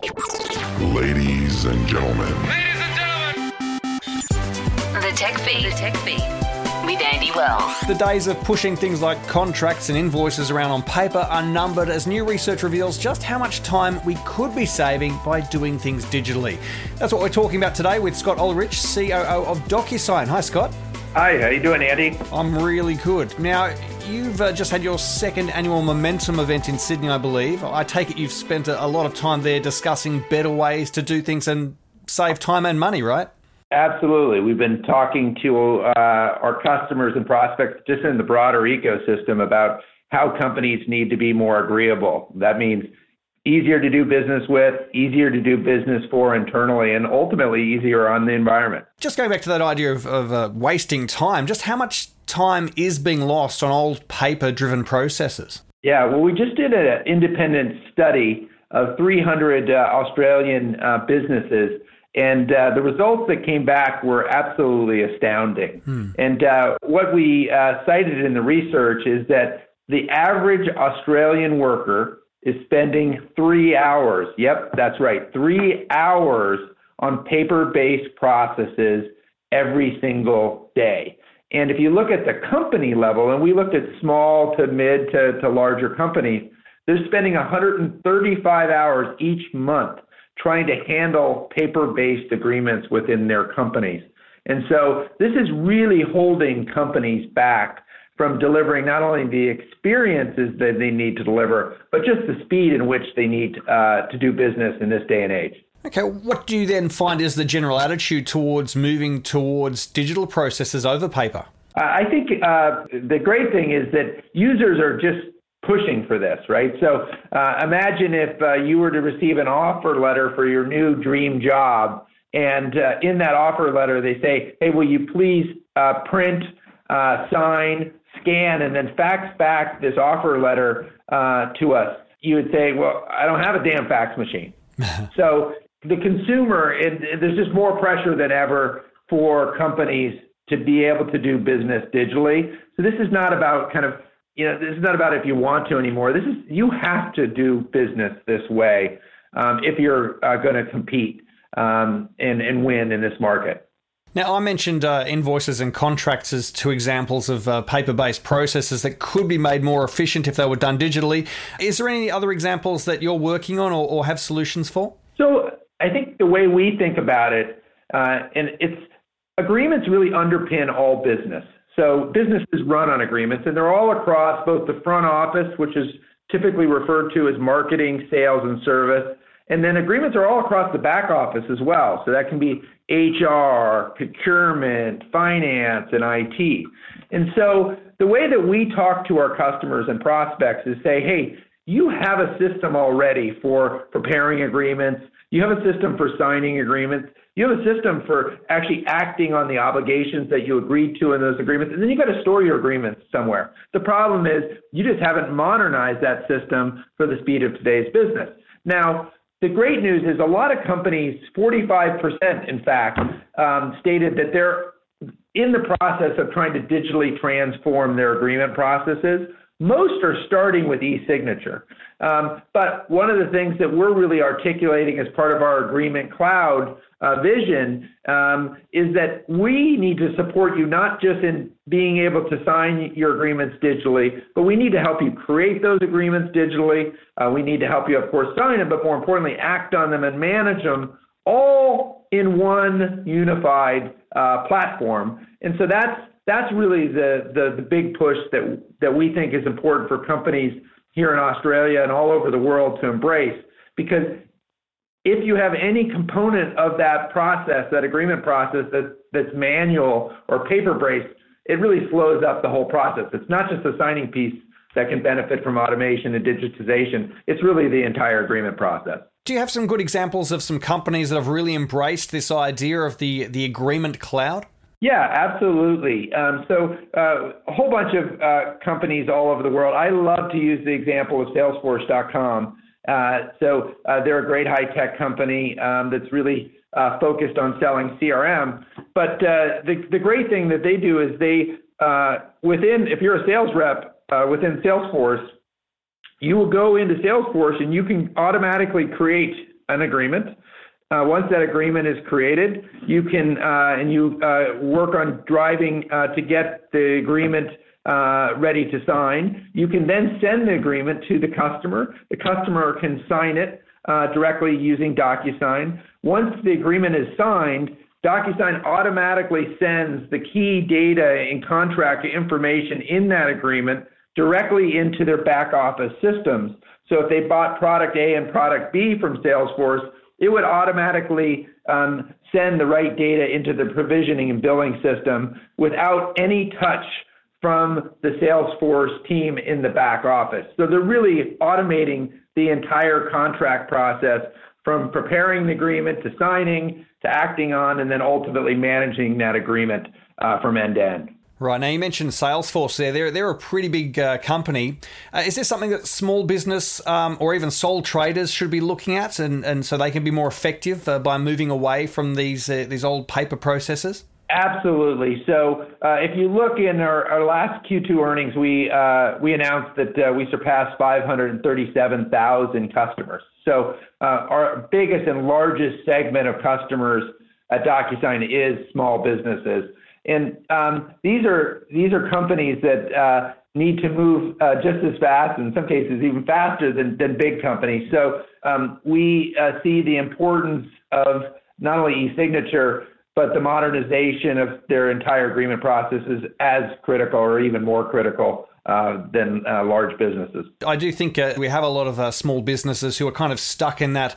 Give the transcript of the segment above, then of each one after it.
Ladies and gentlemen. Ladies and gentlemen. The Tech Feed. The Tech Feed. With Andy Wells. The days of pushing things like contracts and invoices around on paper are numbered as new research reveals just how much time we could be saving by doing things digitally. That's what we're talking about today with Scott Olrich, COO of DocuSign. Hi, Scott. Hi, how you doing, Andy? I'm really good. Now, you've uh, just had your second annual Momentum event in Sydney, I believe. I take it you've spent a, a lot of time there discussing better ways to do things and save time and money, right? Absolutely. We've been talking to uh, our customers and prospects just in the broader ecosystem about how companies need to be more agreeable. That means easier to do business with, easier to do business for internally, and ultimately easier on the environment. Just going back to that idea of, of uh, wasting time, just how much time is being lost on old paper driven processes? Yeah, well, we just did an independent study of 300 uh, Australian uh, businesses. And uh, the results that came back were absolutely astounding. Hmm. And uh, what we uh, cited in the research is that the average Australian worker is spending three hours. Yep, that's right. Three hours on paper based processes every single day. And if you look at the company level, and we looked at small to mid to, to larger companies, they're spending 135 hours each month trying to handle paper based agreements within their companies. And so this is really holding companies back from delivering not only the experiences that they need to deliver, but just the speed in which they need uh, to do business in this day and age. Okay, what do you then find is the general attitude towards moving towards digital processes over paper? Uh, I think uh, the great thing is that users are just pushing for this, right? So uh, imagine if uh, you were to receive an offer letter for your new dream job, and uh, in that offer letter they say, "Hey, will you please uh, print, sign, scan, and then fax back this offer letter to us?" You would say, "Well, I don't have a damn fax machine." so the consumer, it, there's just more pressure than ever for companies to be able to do business digitally. So this is not about kind of, you know, this is not about if you want to anymore. This is, you have to do business this way um, if you're uh, going to compete um, and, and win in this market. Now, I mentioned uh, invoices and contracts as two examples of uh, paper based processes that could be made more efficient if they were done digitally. Is there any other examples that you're working on or, or have solutions for? So, I think the way we think about it, uh, and it's agreements really underpin all business. So businesses run on agreements, and they're all across both the front office, which is typically referred to as marketing, sales, and service, and then agreements are all across the back office as well. So that can be HR, procurement, finance, and IT. And so the way that we talk to our customers and prospects is say, hey, you have a system already for preparing agreements. You have a system for signing agreements. You have a system for actually acting on the obligations that you agreed to in those agreements. And then you've got to store your agreements somewhere. The problem is you just haven't modernized that system for the speed of today's business. Now, the great news is a lot of companies, 45% in fact, um, stated that they're in the process of trying to digitally transform their agreement processes. Most are starting with e-signature. Um, but one of the things that we're really articulating as part of our Agreement Cloud uh, vision um, is that we need to support you not just in being able to sign your agreements digitally, but we need to help you create those agreements digitally. Uh, we need to help you, of course, sign them, but more importantly, act on them and manage them all in one unified uh, platform. And so that's that's really the, the the big push that that we think is important for companies here in Australia and all over the world to embrace because if you have any component of that process, that agreement process that, that's manual or paper based, it really slows up the whole process. It's not just the signing piece that can benefit from automation and digitization, it's really the entire agreement process. Do you have some good examples of some companies that have really embraced this idea of the, the agreement cloud? Yeah, absolutely. Um, so, uh, a whole bunch of uh, companies all over the world. I love to use the example of Salesforce.com. Uh, so uh, they're a great high tech company um, that's really uh, focused on selling CRM. But uh, the the great thing that they do is they within if you're a sales rep within Salesforce, you will go into Salesforce and you can automatically create an agreement. Uh, once that agreement is created, you can uh, and you uh, work on driving uh, to get the agreement uh, ready to sign. You can then send the agreement to the customer. The customer can sign it uh, directly using DocuSign. Once the agreement is signed, DocuSign automatically sends the key data and contract information in that agreement directly into their back office systems. So if they bought product A and product B from Salesforce, it would automatically um, send the right data into the provisioning and billing system without any touch from the Salesforce team in the back office. So they're really automating the entire contract process from preparing the agreement to signing to acting on and then ultimately managing that agreement uh, from end to end. Right now, you mentioned Salesforce there. They're, they're a pretty big uh, company. Uh, is this something that small business um, or even sole traders should be looking at, and, and so they can be more effective uh, by moving away from these uh, these old paper processes? Absolutely. So, uh, if you look in our, our last Q2 earnings, we uh, we announced that we surpassed 537,000 customers. So, our biggest and largest segment of customers at DocuSign is small businesses. And um, these are these are companies that uh, need to move uh, just as fast, in some cases even faster than, than big companies. So um, we uh, see the importance of not only e-signature but the modernization of their entire agreement processes as critical or even more critical uh, than uh, large businesses. I do think uh, we have a lot of uh, small businesses who are kind of stuck in that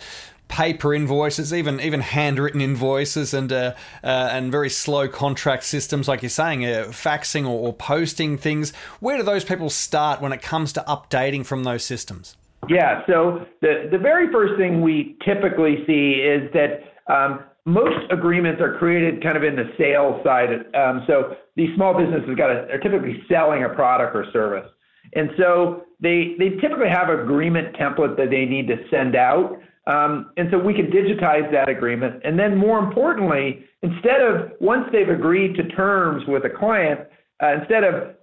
paper invoices, even even handwritten invoices, and uh, uh, and very slow contract systems, like you're saying, uh, faxing or, or, posting things. Where do those people start when it comes to updating from those systems? Yeah, so the the very first thing we typically see is that. Um, most agreements are created kind of in the sales side. Um, so these small businesses got are typically selling a product or service. And so they, they typically have agreement template that they need to send out. Um, and so we can digitize that agreement. And then more importantly, instead of once they've agreed to terms with a client, uh, instead of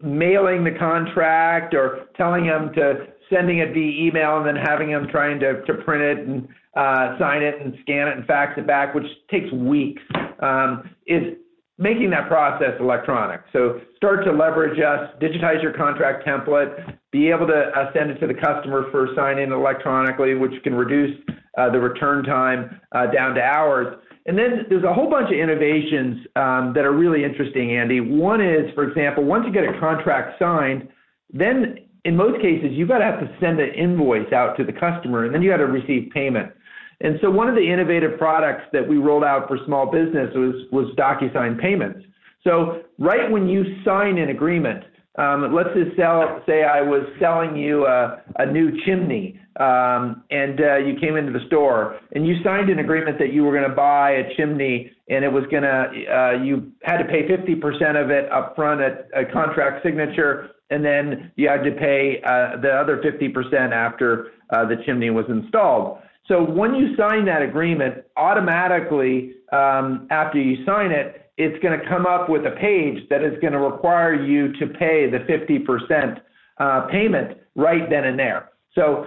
mailing the contract or telling them to sending it via email and then having them trying to, to print it and uh, sign it and scan it and fax it back, which takes weeks, um, is making that process electronic. So start to leverage us, digitize your contract template, be able to uh, send it to the customer for signing electronically, which can reduce uh, the return time uh, down to hours. And then there's a whole bunch of innovations um, that are really interesting, Andy. One is, for example, once you get a contract signed, then in most cases, you've got to have to send an invoice out to the customer, and then you got to receive payment. And so one of the innovative products that we rolled out for small business was, was DocuSign Payments. So right when you sign an agreement, um, let's just sell, say I was selling you a, a new chimney, um, and uh, you came into the store and you signed an agreement that you were going to buy a chimney, and it was going to uh, you had to pay 50% of it up front at a contract signature, and then you had to pay uh, the other 50% after uh, the chimney was installed. So when you sign that agreement, automatically um, after you sign it, it's going to come up with a page that is going to require you to pay the 50% uh, payment right then and there. So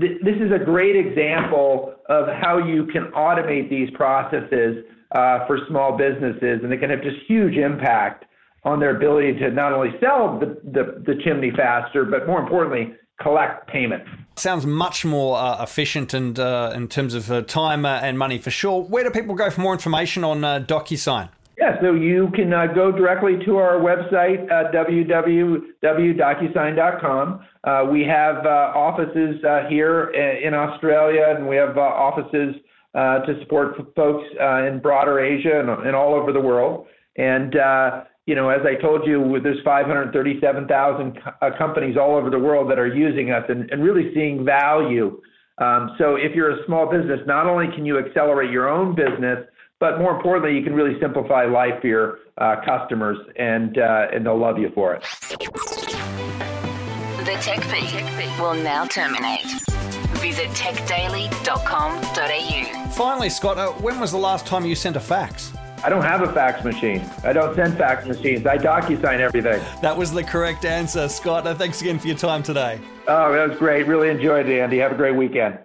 th- this is a great example of how you can automate these processes uh, for small businesses, and they can have just huge impact on their ability to not only sell the, the, the chimney faster, but more importantly, collect payment. Sounds much more uh, efficient and uh, in terms of uh, time uh, and money for sure. Where do people go for more information on uh, DocuSign? Yeah, so you can uh, go directly to our website, uh, www.docusign.com. Uh, we have uh, offices uh, here in Australia, and we have uh, offices to support folks in broader Asia and, and, all over the world. And you know, as I told you, there's 537,000 co- companies all over the world that are using us and, and really seeing value. Um, so if you're a small business, not only can you accelerate your own business, but more importantly, you can really simplify life for your uh, customers, and uh, and they'll love you for it. The tech feed will now terminate. Visit techdaily.com.au. Finally, Scott, uh, when was the last time you sent a fax? I don't have a fax machine. I don't send fax machines. I DocuSign everything. That was the correct answer, Scott. Thanks again for your time today. Oh, that was great. Really enjoyed it, Andy. Have a great weekend.